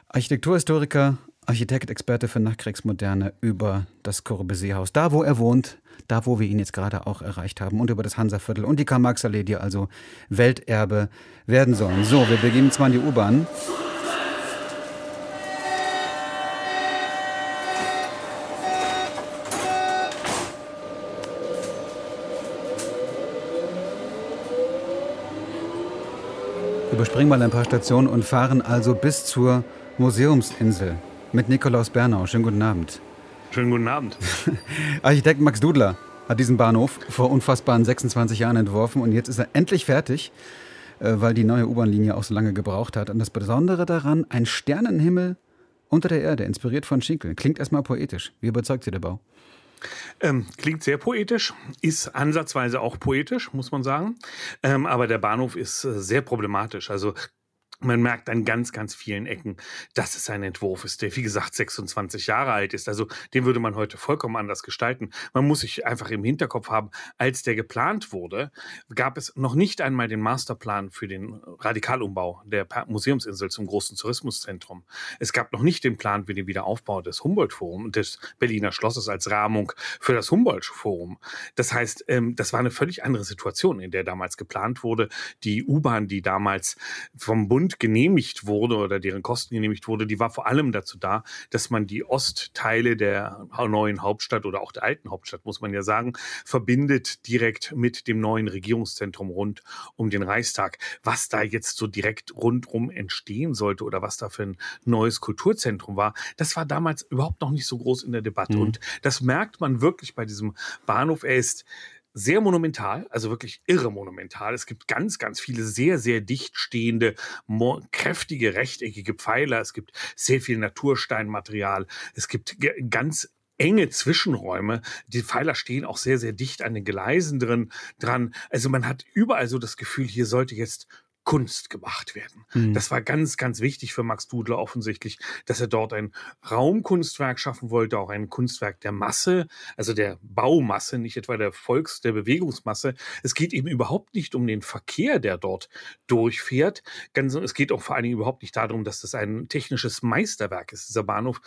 Architekturhistoriker, Architekt, Experte für Nachkriegsmoderne über das Corbusier-Haus, da wo er wohnt, da wo wir ihn jetzt gerade auch erreicht haben und über das Hansaviertel und die Karl-Marx-Allee, die also Welterbe werden sollen. So, wir begeben mal in die U-Bahn. Überspringen mal ein paar Stationen und fahren also bis zur Museumsinsel mit Nikolaus Bernau. Schönen guten Abend. Schönen guten Abend. *laughs* Architekt Max Dudler hat diesen Bahnhof vor unfassbaren 26 Jahren entworfen und jetzt ist er endlich fertig, äh, weil die neue U-Bahn-Linie auch so lange gebraucht hat. Und das Besondere daran, ein Sternenhimmel unter der Erde, inspiriert von Schinkel. Klingt erstmal poetisch. Wie überzeugt Sie der Bau? Ähm, klingt sehr poetisch, ist ansatzweise auch poetisch, muss man sagen. Ähm, aber der Bahnhof ist äh, sehr problematisch. Also man merkt an ganz, ganz vielen Ecken, dass es ein Entwurf ist, der, wie gesagt, 26 Jahre alt ist. Also den würde man heute vollkommen anders gestalten. Man muss sich einfach im Hinterkopf haben, als der geplant wurde, gab es noch nicht einmal den Masterplan für den Radikalumbau der Museumsinsel zum großen Tourismuszentrum. Es gab noch nicht den Plan für den Wiederaufbau des Humboldt-Forums und des Berliner Schlosses als Rahmung für das Humboldt-Forum. Das heißt, ähm, das war eine völlig andere Situation, in der damals geplant wurde. Die U-Bahn, die damals vom Bund genehmigt wurde oder deren Kosten genehmigt wurde, die war vor allem dazu da, dass man die Ostteile der neuen Hauptstadt oder auch der alten Hauptstadt, muss man ja sagen, verbindet direkt mit dem neuen Regierungszentrum rund um den Reichstag. Was da jetzt so direkt rundrum entstehen sollte oder was da für ein neues Kulturzentrum war, das war damals überhaupt noch nicht so groß in der Debatte. Mhm. Und das merkt man wirklich bei diesem Bahnhof. Er ist sehr monumental, also wirklich irre monumental. Es gibt ganz, ganz viele sehr, sehr dicht stehende, kräftige, rechteckige Pfeiler. Es gibt sehr viel Natursteinmaterial. Es gibt ganz enge Zwischenräume. Die Pfeiler stehen auch sehr, sehr dicht an den Gleisen drin, dran. Also man hat überall so das Gefühl, hier sollte jetzt Kunst gemacht werden. Mhm. Das war ganz, ganz wichtig für Max Dudler offensichtlich, dass er dort ein Raumkunstwerk schaffen wollte, auch ein Kunstwerk der Masse, also der Baumasse, nicht etwa der Volks-, der Bewegungsmasse. Es geht eben überhaupt nicht um den Verkehr, der dort durchfährt. Ganz, es geht auch vor allen Dingen überhaupt nicht darum, dass das ein technisches Meisterwerk ist, dieser Bahnhof,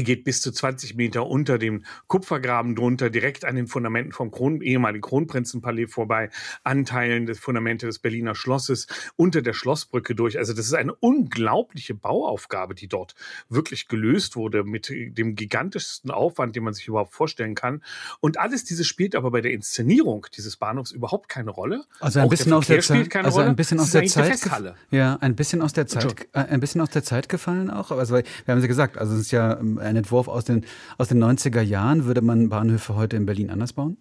er geht bis zu 20 Meter unter dem Kupfergraben drunter, direkt an den Fundamenten vom Kron ehemaligen Kronprinzenpalais vorbei, Anteilen des Fundamente des Berliner Schlosses, unter der Schlossbrücke durch. Also das ist eine unglaubliche Bauaufgabe, die dort wirklich gelöst wurde mit dem gigantischsten Aufwand, den man sich überhaupt vorstellen kann. Und alles dieses spielt aber bei der Inszenierung dieses Bahnhofs überhaupt keine Rolle. Also ein Auch bisschen aus der Zeit, also Rolle. ein bisschen aus der Zeit, ja, ein bisschen aus der Zeit, äh, ein bisschen aus der Zeit gefallen auch. Also wir haben sie gesagt, also es ist ja ähm, ein Entwurf aus den, aus den 90er Jahren. Würde man Bahnhöfe heute in Berlin anders bauen?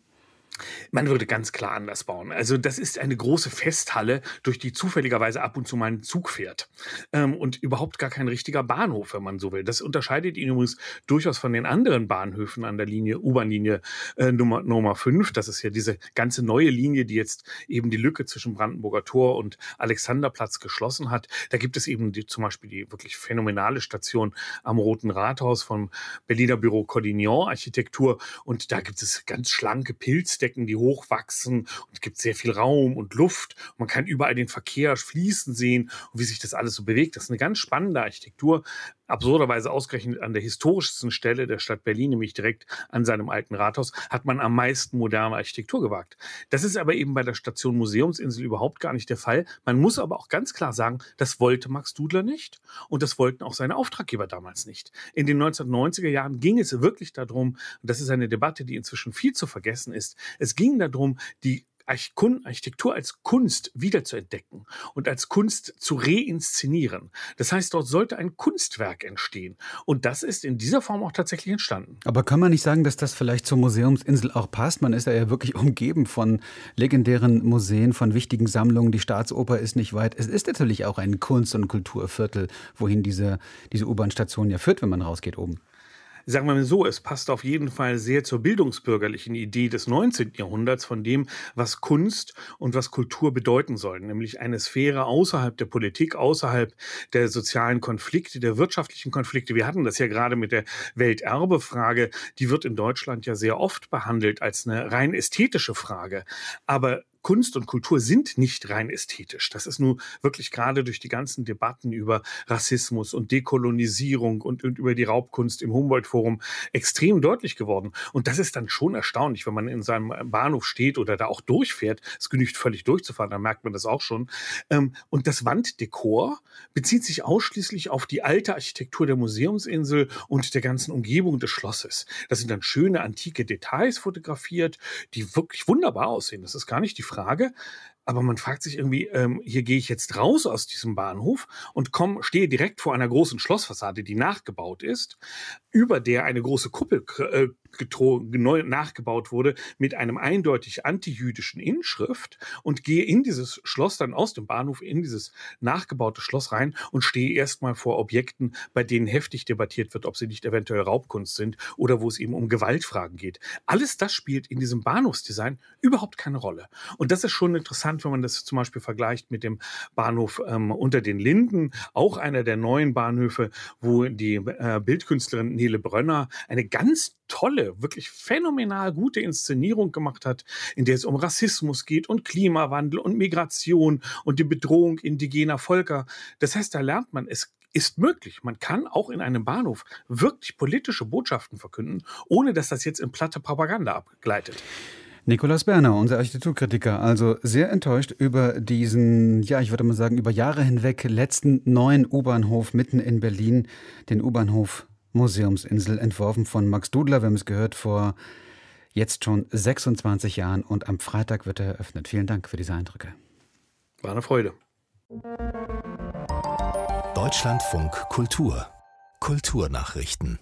Man würde ganz klar anders bauen. Also das ist eine große Festhalle, durch die zufälligerweise ab und zu mal ein Zug fährt. Ähm, und überhaupt gar kein richtiger Bahnhof, wenn man so will. Das unterscheidet ihn übrigens durchaus von den anderen Bahnhöfen an der Linie, U-Bahn-Linie äh, Nummer, Nummer 5. Das ist ja diese ganze neue Linie, die jetzt eben die Lücke zwischen Brandenburger Tor und Alexanderplatz geschlossen hat. Da gibt es eben die, zum Beispiel die wirklich phänomenale Station am Roten Rathaus vom Berliner Büro Cordignon Architektur. Und da gibt es ganz schlanke Pilzdecken Flächen, die hochwachsen und es gibt sehr viel Raum und Luft. Und man kann überall den Verkehr fließen sehen und wie sich das alles so bewegt. Das ist eine ganz spannende Architektur absurderweise ausgerechnet an der historischsten Stelle der Stadt Berlin, nämlich direkt an seinem alten Rathaus, hat man am meisten moderne Architektur gewagt. Das ist aber eben bei der Station Museumsinsel überhaupt gar nicht der Fall. Man muss aber auch ganz klar sagen, das wollte Max Dudler nicht und das wollten auch seine Auftraggeber damals nicht. In den 1990er Jahren ging es wirklich darum, und das ist eine Debatte, die inzwischen viel zu vergessen ist, es ging darum, die Architektur als Kunst wiederzuentdecken und als Kunst zu reinszenieren. Das heißt, dort sollte ein Kunstwerk entstehen. Und das ist in dieser Form auch tatsächlich entstanden. Aber kann man nicht sagen, dass das vielleicht zur Museumsinsel auch passt? Man ist ja wirklich *laughs* umgeben von legendären Museen, von wichtigen Sammlungen. Die Staatsoper ist nicht weit. Es ist natürlich auch ein Kunst- und Kulturviertel, wohin diese, diese U-Bahn-Station ja führt, wenn man rausgeht oben sagen wir mal so, es passt auf jeden Fall sehr zur bildungsbürgerlichen Idee des 19. Jahrhunderts von dem, was Kunst und was Kultur bedeuten sollen, nämlich eine Sphäre außerhalb der Politik, außerhalb der sozialen Konflikte, der wirtschaftlichen Konflikte. Wir hatten das ja gerade mit der Welterbefrage, die wird in Deutschland ja sehr oft behandelt als eine rein ästhetische Frage. Aber Kunst und Kultur sind nicht rein ästhetisch. Das ist nur wirklich gerade durch die ganzen Debatten über Rassismus und Dekolonisierung und, und über die Raubkunst im Humboldt-Forum extrem deutlich geworden. Und das ist dann schon erstaunlich, wenn man in seinem Bahnhof steht oder da auch durchfährt. Es genügt völlig durchzufahren, dann merkt man das auch schon. Ähm, und das Wanddekor bezieht sich ausschließlich auf die alte Architektur der Museumsinsel und der ganzen Umgebung des Schlosses. Das sind dann schöne antike Details fotografiert, die wirklich wunderbar aussehen. Das ist gar nicht die Frage. Aber man fragt sich irgendwie, ähm, hier gehe ich jetzt raus aus diesem Bahnhof und komm, stehe direkt vor einer großen Schlossfassade, die nachgebaut ist, über der eine große Kuppel äh, nachgebaut wurde mit einem eindeutig antijüdischen Inschrift und gehe in dieses Schloss dann aus dem Bahnhof in dieses nachgebaute Schloss rein und stehe erstmal vor Objekten, bei denen heftig debattiert wird, ob sie nicht eventuell Raubkunst sind oder wo es eben um Gewaltfragen geht. Alles das spielt in diesem Bahnhofsdesign überhaupt keine Rolle. Und das ist schon interessant, interessant, wenn man das zum Beispiel vergleicht mit dem Bahnhof ähm, unter den Linden, auch einer der neuen Bahnhöfe, wo die äh, Bildkünstlerin Nele Brönner eine ganz tolle, wirklich phänomenal gute Inszenierung gemacht hat, in der es um Rassismus geht und Klimawandel und Migration und die Bedrohung indigener Völker. Das heißt, da lernt man, es ist möglich. Man kann auch in einem Bahnhof wirklich politische Botschaften verkünden, ohne dass das jetzt in platte Propaganda abgleitet. Nikolaus Berner, unser Architekturkritiker, also sehr enttäuscht über diesen, ja, ich würde mal sagen, über Jahre hinweg letzten neuen U-Bahnhof mitten in Berlin, den U-Bahnhof Museumsinsel, entworfen von Max Dudler. Wir haben es gehört vor jetzt schon 26 Jahren und am Freitag wird er eröffnet. Vielen Dank für diese Eindrücke. War eine Freude. Deutschlandfunk Kultur Kulturnachrichten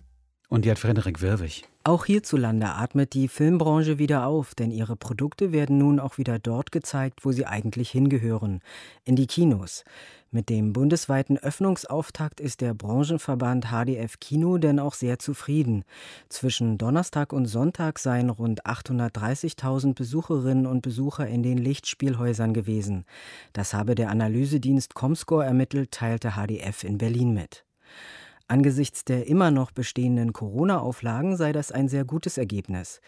und die hat Frederik Wirwig. Auch hierzulande atmet die Filmbranche wieder auf, denn ihre Produkte werden nun auch wieder dort gezeigt, wo sie eigentlich hingehören, in die Kinos. Mit dem bundesweiten Öffnungsauftakt ist der Branchenverband HDF Kino denn auch sehr zufrieden. Zwischen Donnerstag und Sonntag seien rund 830.000 Besucherinnen und Besucher in den Lichtspielhäusern gewesen. Das habe der Analysedienst Comscore ermittelt, teilte HDF in Berlin mit. Angesichts der immer noch bestehenden Corona-Auflagen sei das ein sehr gutes Ergebnis.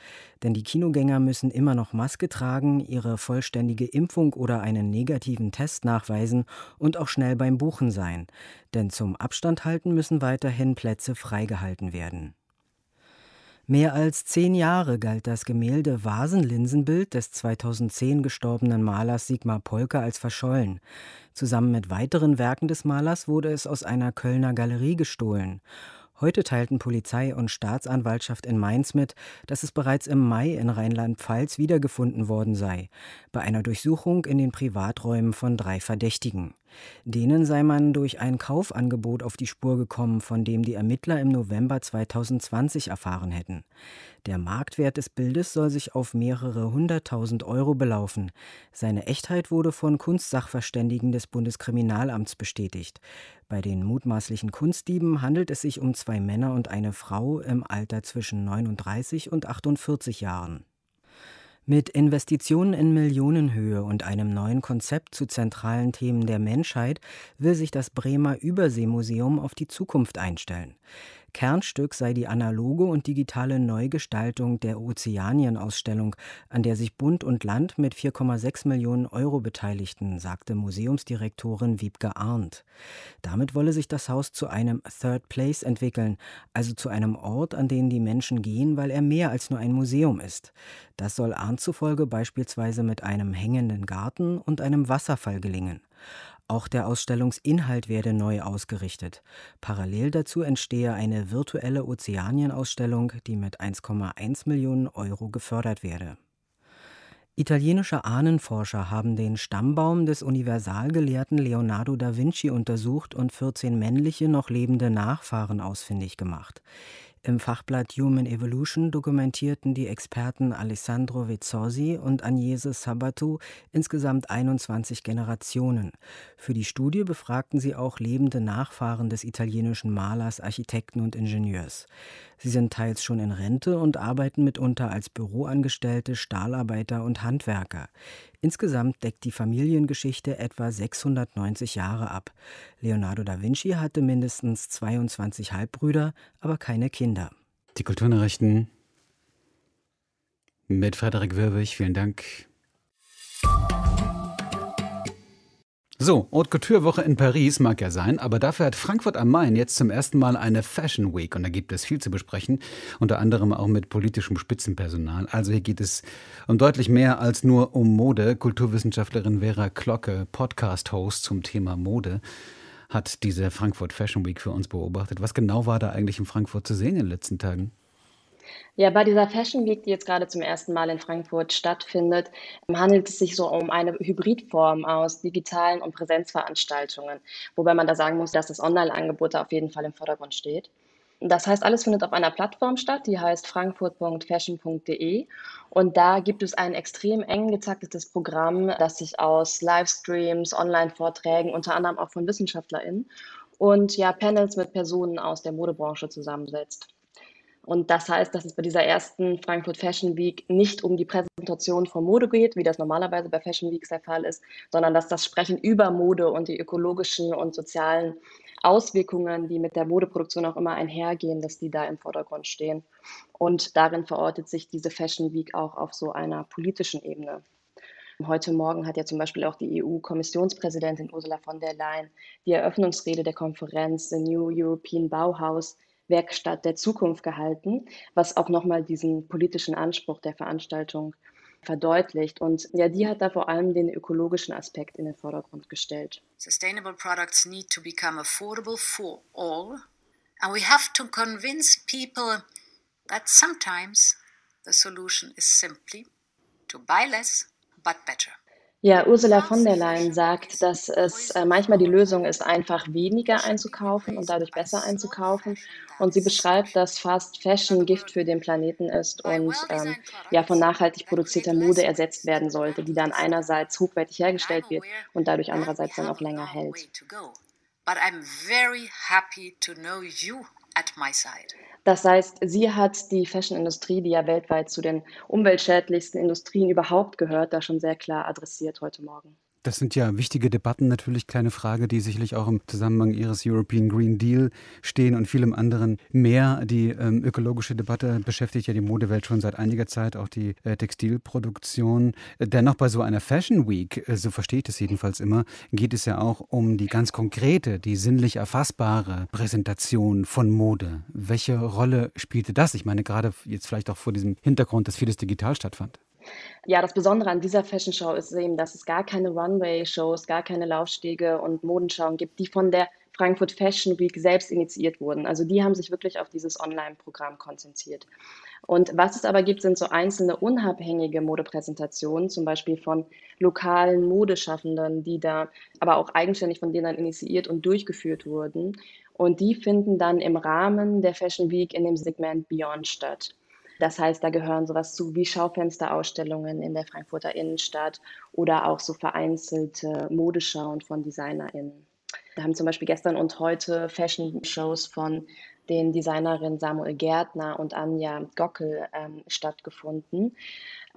Denn die Kinogänger müssen immer noch Maske tragen, ihre vollständige Impfung oder einen negativen Test nachweisen und auch schnell beim Buchen sein. Denn zum Abstand halten müssen weiterhin Plätze freigehalten werden. Mehr als zehn Jahre galt das Gemälde Vasenlinsenbild des 2010 gestorbenen Malers Sigmar Polke als verschollen. Zusammen mit weiteren Werken des Malers wurde es aus einer Kölner Galerie gestohlen. Heute teilten Polizei und Staatsanwaltschaft in Mainz mit, dass es bereits im Mai in Rheinland-Pfalz wiedergefunden worden sei, bei einer Durchsuchung in den Privaträumen von drei Verdächtigen. Denen sei man durch ein Kaufangebot auf die Spur gekommen, von dem die Ermittler im November 2020 erfahren hätten. Der Marktwert des Bildes soll sich auf mehrere hunderttausend Euro belaufen. Seine Echtheit wurde von Kunstsachverständigen des Bundeskriminalamts bestätigt. Bei den mutmaßlichen Kunstdieben handelt es sich um zwei Männer und eine Frau im Alter zwischen 39 und 48 Jahren. Mit Investitionen in Millionenhöhe und einem neuen Konzept zu zentralen Themen der Menschheit will sich das Bremer Überseemuseum auf die Zukunft einstellen. Kernstück sei die analoge und digitale Neugestaltung der Ozeanien-Ausstellung, an der sich Bund und Land mit 4,6 Millionen Euro beteiligten, sagte Museumsdirektorin Wiebke Arndt. Damit wolle sich das Haus zu einem Third Place entwickeln, also zu einem Ort, an den die Menschen gehen, weil er mehr als nur ein Museum ist. Das soll Arndt zufolge beispielsweise mit einem hängenden Garten und einem Wasserfall gelingen. Auch der Ausstellungsinhalt werde neu ausgerichtet. Parallel dazu entstehe eine virtuelle Ozeanienausstellung, die mit 1,1 Millionen Euro gefördert werde. Italienische Ahnenforscher haben den Stammbaum des Universalgelehrten Leonardo da Vinci untersucht und 14 männliche noch lebende Nachfahren ausfindig gemacht. Im Fachblatt Human Evolution dokumentierten die Experten Alessandro Vezzosi und Agnese Sabato insgesamt 21 Generationen. Für die Studie befragten sie auch lebende Nachfahren des italienischen Malers, Architekten und Ingenieurs. Sie sind teils schon in Rente und arbeiten mitunter als Büroangestellte, Stahlarbeiter und Handwerker. Insgesamt deckt die Familiengeschichte etwa 690 Jahre ab. Leonardo da Vinci hatte mindestens 22 Halbbrüder, aber keine Kinder. Die Kulturnachrichten mit Frederik Wirwig. Vielen Dank. So, Haute Couture Woche in Paris mag ja sein, aber dafür hat Frankfurt am Main jetzt zum ersten Mal eine Fashion Week und da gibt es viel zu besprechen, unter anderem auch mit politischem Spitzenpersonal. Also hier geht es um deutlich mehr als nur um Mode. Kulturwissenschaftlerin Vera Glocke, Podcast-Host zum Thema Mode, hat diese Frankfurt Fashion Week für uns beobachtet. Was genau war da eigentlich in Frankfurt zu sehen in den letzten Tagen? Ja, bei dieser Fashion Week, die jetzt gerade zum ersten Mal in Frankfurt stattfindet, handelt es sich so um eine Hybridform aus digitalen und Präsenzveranstaltungen, wobei man da sagen muss, dass das Online-Angebot da auf jeden Fall im Vordergrund steht. Das heißt, alles findet auf einer Plattform statt, die heißt frankfurt.fashion.de. Und da gibt es ein extrem eng getaktetes Programm, das sich aus Livestreams, Online-Vorträgen, unter anderem auch von WissenschaftlerInnen und ja, Panels mit Personen aus der Modebranche zusammensetzt. Und das heißt, dass es bei dieser ersten Frankfurt Fashion Week nicht um die Präsentation von Mode geht, wie das normalerweise bei Fashion Weeks der Fall ist, sondern dass das Sprechen über Mode und die ökologischen und sozialen Auswirkungen, die mit der Modeproduktion auch immer einhergehen, dass die da im Vordergrund stehen. Und darin verortet sich diese Fashion Week auch auf so einer politischen Ebene. Heute Morgen hat ja zum Beispiel auch die EU-Kommissionspräsidentin Ursula von der Leyen die Eröffnungsrede der Konferenz The New European Bauhaus Werkstatt der Zukunft gehalten, was auch nochmal diesen politischen Anspruch der Veranstaltung verdeutlicht. Und ja, die hat da vor allem den ökologischen Aspekt in den Vordergrund gestellt. Sustainable products need to become affordable for all. And we have to convince people that sometimes the solution is simply to buy less but better. Ja, Ursula von der Leyen sagt, dass es äh, manchmal die Lösung ist, einfach weniger einzukaufen und dadurch besser einzukaufen. Und sie beschreibt, dass Fast Fashion Gift für den Planeten ist und ähm, ja von nachhaltig produzierter Mode ersetzt werden sollte, die dann einerseits hochwertig hergestellt wird und dadurch andererseits dann auch länger hält. Das heißt, sie hat die Fashion-Industrie, die ja weltweit zu den umweltschädlichsten Industrien überhaupt gehört, da schon sehr klar adressiert heute Morgen. Das sind ja wichtige Debatten, natürlich keine Frage, die sicherlich auch im Zusammenhang Ihres European Green Deal stehen und vielem anderen mehr. Die ähm, ökologische Debatte beschäftigt ja die Modewelt schon seit einiger Zeit, auch die äh, Textilproduktion. Dennoch bei so einer Fashion Week, äh, so verstehe ich das jedenfalls immer, geht es ja auch um die ganz konkrete, die sinnlich erfassbare Präsentation von Mode. Welche Rolle spielte das? Ich meine, gerade jetzt vielleicht auch vor diesem Hintergrund, dass vieles digital stattfand. Ja, das Besondere an dieser Fashion Show ist eben, dass es gar keine Runway-Shows, gar keine Laufstege und Modenschauen gibt, die von der Frankfurt Fashion Week selbst initiiert wurden. Also die haben sich wirklich auf dieses Online-Programm konzentriert. Und was es aber gibt, sind so einzelne unabhängige Modepräsentationen, zum Beispiel von lokalen Modeschaffenden, die da aber auch eigenständig von denen dann initiiert und durchgeführt wurden. Und die finden dann im Rahmen der Fashion Week in dem Segment Beyond statt. Das heißt, da gehören sowas zu wie Schaufensterausstellungen in der Frankfurter Innenstadt oder auch so vereinzelte Modeschauen von DesignerInnen. Wir haben zum Beispiel gestern und heute Fashion-Shows von den Designerinnen Samuel Gärtner und Anja Gockel ähm, stattgefunden.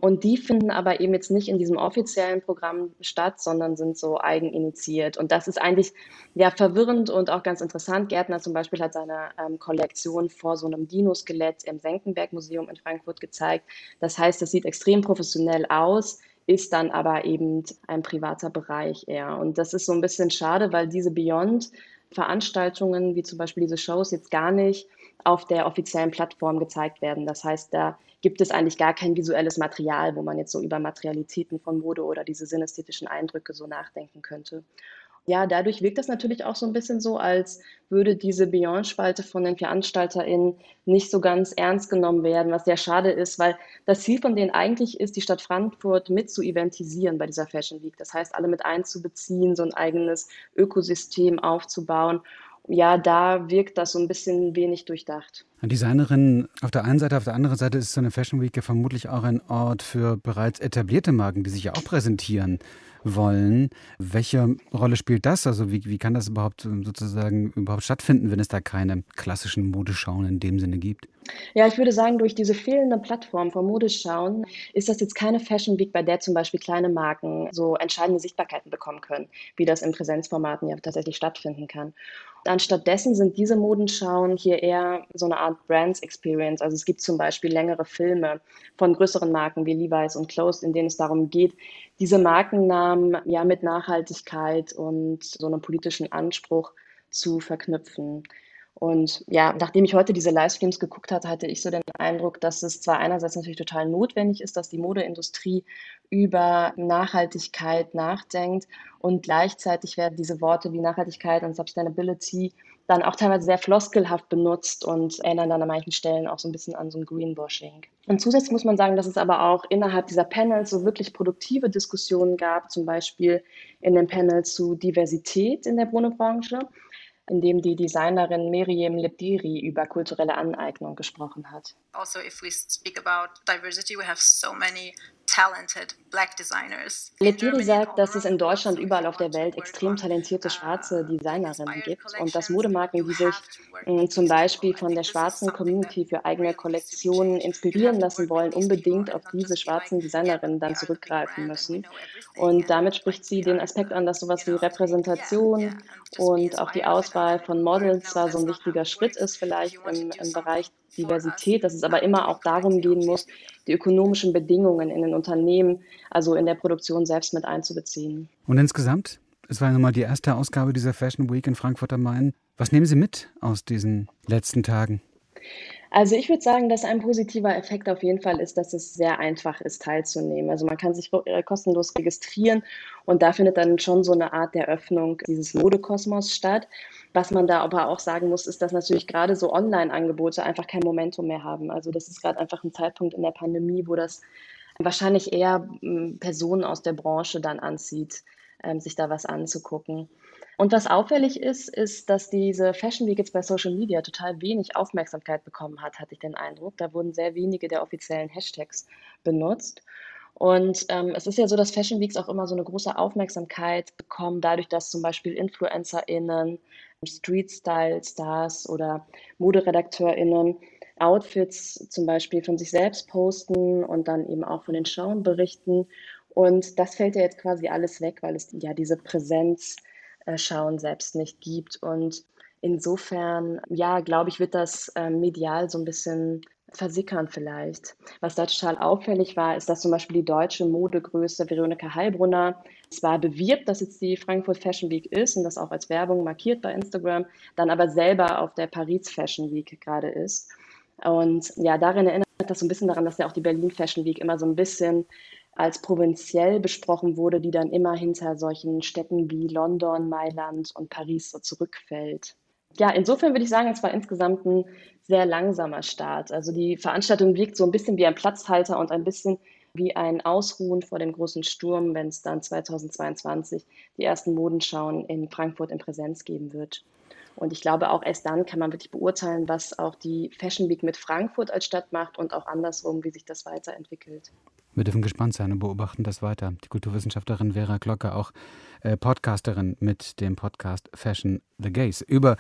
Und die finden aber eben jetzt nicht in diesem offiziellen Programm statt, sondern sind so eigeninitiiert. Und das ist eigentlich ja verwirrend und auch ganz interessant. Gärtner zum Beispiel hat seine ähm, Kollektion vor so einem Dinoskelett im Senckenberg-Museum in Frankfurt gezeigt. Das heißt, das sieht extrem professionell aus, ist dann aber eben ein privater Bereich eher. Und das ist so ein bisschen schade, weil diese Beyond Veranstaltungen, wie zum Beispiel diese Shows, jetzt gar nicht auf der offiziellen Plattform gezeigt werden. Das heißt, da gibt es eigentlich gar kein visuelles Material, wo man jetzt so über Materialitäten von Mode oder diese synästhetischen Eindrücke so nachdenken könnte. Ja, dadurch wirkt das natürlich auch so ein bisschen so, als würde diese Beyond-Spalte von den VeranstalterInnen nicht so ganz ernst genommen werden, was sehr schade ist, weil das Ziel von denen eigentlich ist, die Stadt Frankfurt mit zu eventisieren bei dieser Fashion Week. Das heißt, alle mit einzubeziehen, so ein eigenes Ökosystem aufzubauen ja, da wirkt das so ein bisschen wenig durchdacht. Designerin auf der einen Seite, auf der anderen Seite ist so eine Fashion Week ja vermutlich auch ein Ort für bereits etablierte Marken, die sich ja auch präsentieren wollen. Welche Rolle spielt das? Also wie, wie kann das überhaupt sozusagen überhaupt stattfinden, wenn es da keine klassischen Modeschauen in dem Sinne gibt? Ja, ich würde sagen, durch diese fehlende Plattform von Modeschauen ist das jetzt keine Fashion Week, bei der zum Beispiel kleine Marken so entscheidende Sichtbarkeiten bekommen können, wie das in Präsenzformaten ja tatsächlich stattfinden kann. Anstattdessen sind diese Modenschauen hier eher so eine Art Brands Experience. Also es gibt zum Beispiel längere Filme von größeren Marken wie Levi's und Closed, in denen es darum geht, diese Markennamen ja mit Nachhaltigkeit und so einem politischen Anspruch zu verknüpfen. Und ja, nachdem ich heute diese Livestreams geguckt hatte, hatte ich so den Eindruck, dass es zwar einerseits natürlich total notwendig ist, dass die Modeindustrie über Nachhaltigkeit nachdenkt und gleichzeitig werden diese Worte wie Nachhaltigkeit und Sustainability dann auch teilweise sehr floskelhaft benutzt und erinnern dann an manchen Stellen auch so ein bisschen an so ein Greenwashing. Und zusätzlich muss man sagen, dass es aber auch innerhalb dieser Panels so wirklich produktive Diskussionen gab, zum Beispiel in dem Panel zu Diversität in der Brunnenbranche in dem die Designerin Miriam Lepdiri über kulturelle Aneignung gesprochen hat. Also if we speak about diversity, we have so many talented black designers. Lepiri sagt, dass es in Deutschland überall auf der Welt extrem talentierte schwarze Designerinnen gibt und dass Modemarken, die sich mh, zum Beispiel von der schwarzen Community für eigene Kollektionen inspirieren lassen wollen, unbedingt auf diese schwarzen Designerinnen dann zurückgreifen müssen. Und damit spricht sie den Aspekt an, dass sowas wie Repräsentation und auch die Auswahl von Models zwar so ein wichtiger Schritt ist, vielleicht im, im Bereich Diversität, dass es aber immer auch darum gehen muss, die ökonomischen Bedingungen in den Unternehmen, also in der Produktion selbst mit einzubeziehen. Und insgesamt, es war nochmal die erste Ausgabe dieser Fashion Week in Frankfurt am Main. Was nehmen Sie mit aus diesen letzten Tagen? Also ich würde sagen, dass ein positiver Effekt auf jeden Fall ist, dass es sehr einfach ist, teilzunehmen. Also man kann sich äh, kostenlos registrieren und da findet dann schon so eine Art der Öffnung dieses Modekosmos statt. Was man da aber auch sagen muss, ist, dass natürlich gerade so Online-Angebote einfach kein Momentum mehr haben. Also das ist gerade einfach ein Zeitpunkt in der Pandemie, wo das wahrscheinlich eher hm, Personen aus der Branche dann anzieht, ähm, sich da was anzugucken. Und was auffällig ist, ist, dass diese Fashion Week jetzt bei Social Media total wenig Aufmerksamkeit bekommen hat, hatte ich den Eindruck. Da wurden sehr wenige der offiziellen Hashtags benutzt. Und ähm, es ist ja so, dass Fashion Weeks auch immer so eine große Aufmerksamkeit bekommen, dadurch, dass zum Beispiel InfluencerInnen Street-Style-Stars oder ModeredakteurInnen Outfits zum Beispiel von sich selbst posten und dann eben auch von den Schauen berichten. Und das fällt ja jetzt quasi alles weg, weil es ja diese Präsenz äh, Schauen selbst nicht gibt. Und insofern, ja, glaube ich, wird das äh, medial so ein bisschen versickern vielleicht. Was da total auffällig war, ist, dass zum Beispiel die deutsche Modegröße Veronika Heilbrunner zwar bewirbt, dass jetzt die Frankfurt Fashion Week ist und das auch als Werbung markiert bei Instagram, dann aber selber auf der Paris Fashion Week gerade ist. Und ja, darin erinnert das so ein bisschen daran, dass ja auch die Berlin Fashion Week immer so ein bisschen als provinziell besprochen wurde, die dann immer hinter solchen Städten wie London, Mailand und Paris so zurückfällt. Ja, insofern würde ich sagen, es war insgesamt ein sehr langsamer Start. Also die Veranstaltung wirkt so ein bisschen wie ein Platzhalter und ein bisschen wie ein Ausruhen vor dem großen Sturm, wenn es dann 2022 die ersten Modenschauen in Frankfurt in Präsenz geben wird. Und ich glaube, auch erst dann kann man wirklich beurteilen, was auch die Fashion Week mit Frankfurt als Stadt macht und auch andersrum, wie sich das weiterentwickelt. Wir dürfen gespannt sein und beobachten das weiter. Die Kulturwissenschaftlerin Vera Glocke, auch äh, Podcasterin mit dem Podcast Fashion the Gaze über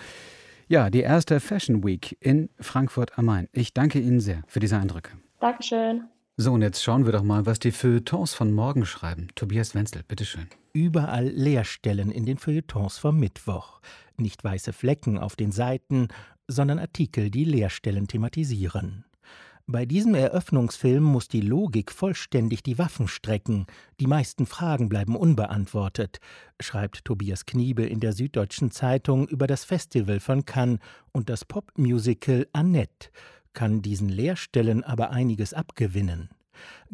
ja, die erste Fashion Week in Frankfurt am Main. Ich danke Ihnen sehr für diese Eindrücke. Dankeschön. So, und jetzt schauen wir doch mal, was die Feuilletons von morgen schreiben. Tobias Wenzel, bitteschön. Überall Leerstellen in den Feuilletons vom Mittwoch. Nicht weiße Flecken auf den Seiten, sondern Artikel, die Leerstellen thematisieren. Bei diesem Eröffnungsfilm muss die Logik vollständig die Waffen strecken. Die meisten Fragen bleiben unbeantwortet, schreibt Tobias Kniebe in der Süddeutschen Zeitung über das Festival von Cannes und das Popmusical Annette, kann diesen Leerstellen aber einiges abgewinnen.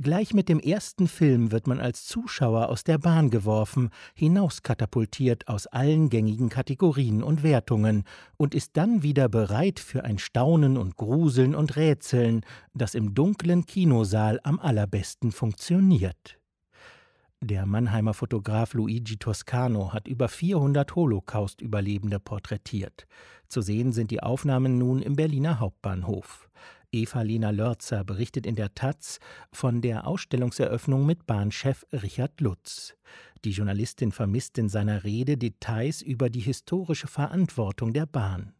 Gleich mit dem ersten Film wird man als Zuschauer aus der Bahn geworfen, hinauskatapultiert aus allen gängigen Kategorien und Wertungen und ist dann wieder bereit für ein Staunen und Gruseln und Rätseln, das im dunklen Kinosaal am allerbesten funktioniert. Der Mannheimer Fotograf Luigi Toscano hat über 400 Holocaust-Überlebende porträtiert. Zu sehen sind die Aufnahmen nun im Berliner Hauptbahnhof. Eva-Lena Lörzer berichtet in der Taz von der Ausstellungseröffnung mit Bahnchef Richard Lutz. Die Journalistin vermisst in seiner Rede Details über die historische Verantwortung der Bahn.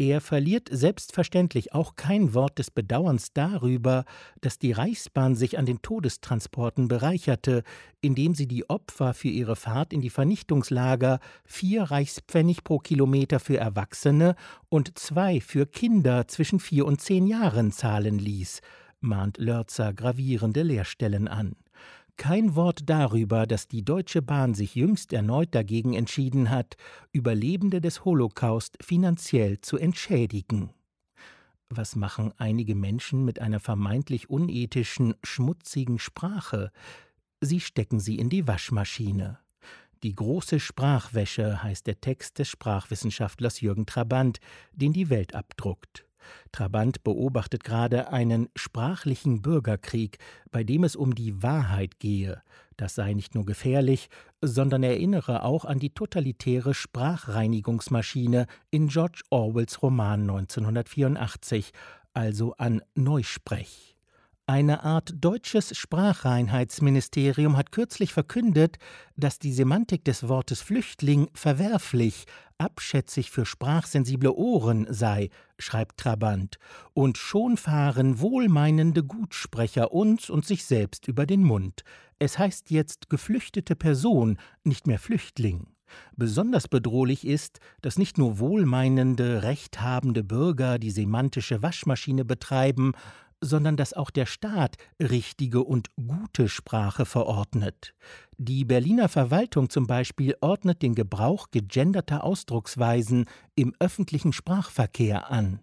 Er verliert selbstverständlich auch kein Wort des Bedauerns darüber, dass die Reichsbahn sich an den Todestransporten bereicherte, indem sie die Opfer für ihre Fahrt in die Vernichtungslager vier Reichspfennig pro Kilometer für Erwachsene und zwei für Kinder zwischen vier und zehn Jahren zahlen ließ, mahnt Lörzer gravierende Leerstellen an. Kein Wort darüber, dass die Deutsche Bahn sich jüngst erneut dagegen entschieden hat, Überlebende des Holocaust finanziell zu entschädigen. Was machen einige Menschen mit einer vermeintlich unethischen, schmutzigen Sprache? Sie stecken sie in die Waschmaschine. Die große Sprachwäsche heißt der Text des Sprachwissenschaftlers Jürgen Trabant, den die Welt abdruckt. Trabant beobachtet gerade einen sprachlichen Bürgerkrieg, bei dem es um die Wahrheit gehe. Das sei nicht nur gefährlich, sondern erinnere auch an die totalitäre Sprachreinigungsmaschine in George Orwells Roman 1984, also an Neusprech. Eine Art deutsches Sprachreinheitsministerium hat kürzlich verkündet, dass die Semantik des Wortes Flüchtling verwerflich, abschätzig für sprachsensible Ohren sei, schreibt Trabant, und schon fahren wohlmeinende Gutsprecher uns und sich selbst über den Mund. Es heißt jetzt geflüchtete Person, nicht mehr Flüchtling. Besonders bedrohlich ist, dass nicht nur wohlmeinende, rechthabende Bürger die semantische Waschmaschine betreiben, sondern dass auch der Staat richtige und gute Sprache verordnet. Die Berliner Verwaltung zum Beispiel ordnet den Gebrauch gegenderter Ausdrucksweisen im öffentlichen Sprachverkehr an.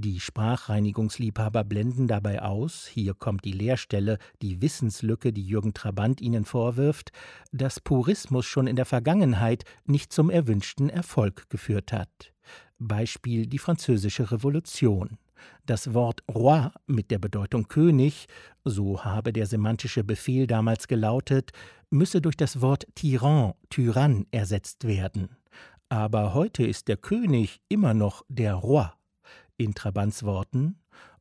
Die Sprachreinigungsliebhaber blenden dabei aus, hier kommt die Leerstelle, die Wissenslücke, die Jürgen Trabant ihnen vorwirft, dass Purismus schon in der Vergangenheit nicht zum erwünschten Erfolg geführt hat. Beispiel die Französische Revolution. Das Wort roi mit der Bedeutung König, so habe der semantische Befehl damals gelautet, müsse durch das Wort Tyran, Tyrann ersetzt werden. Aber heute ist der König immer noch der Roi. In Trabants Worten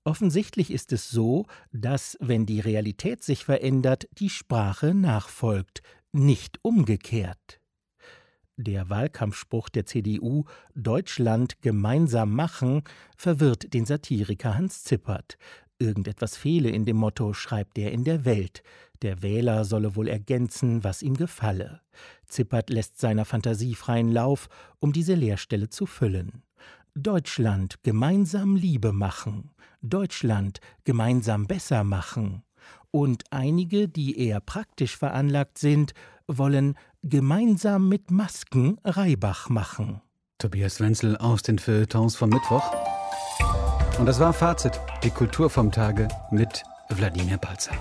Offensichtlich ist es so, dass, wenn die Realität sich verändert, die Sprache nachfolgt, nicht umgekehrt. Der Wahlkampfspruch der CDU Deutschland gemeinsam machen verwirrt den Satiriker Hans Zippert. Irgendetwas fehle in dem Motto, schreibt er in der Welt. Der Wähler solle wohl ergänzen, was ihm gefalle. Zippert lässt seiner Fantasie freien Lauf, um diese Leerstelle zu füllen. Deutschland gemeinsam Liebe machen. Deutschland gemeinsam besser machen. Und einige, die eher praktisch veranlagt sind, wollen gemeinsam mit Masken Reibach machen. Tobias Wenzel aus den Feuilletons vom Mittwoch. Und das war Fazit, die Kultur vom Tage mit Wladimir Balzer.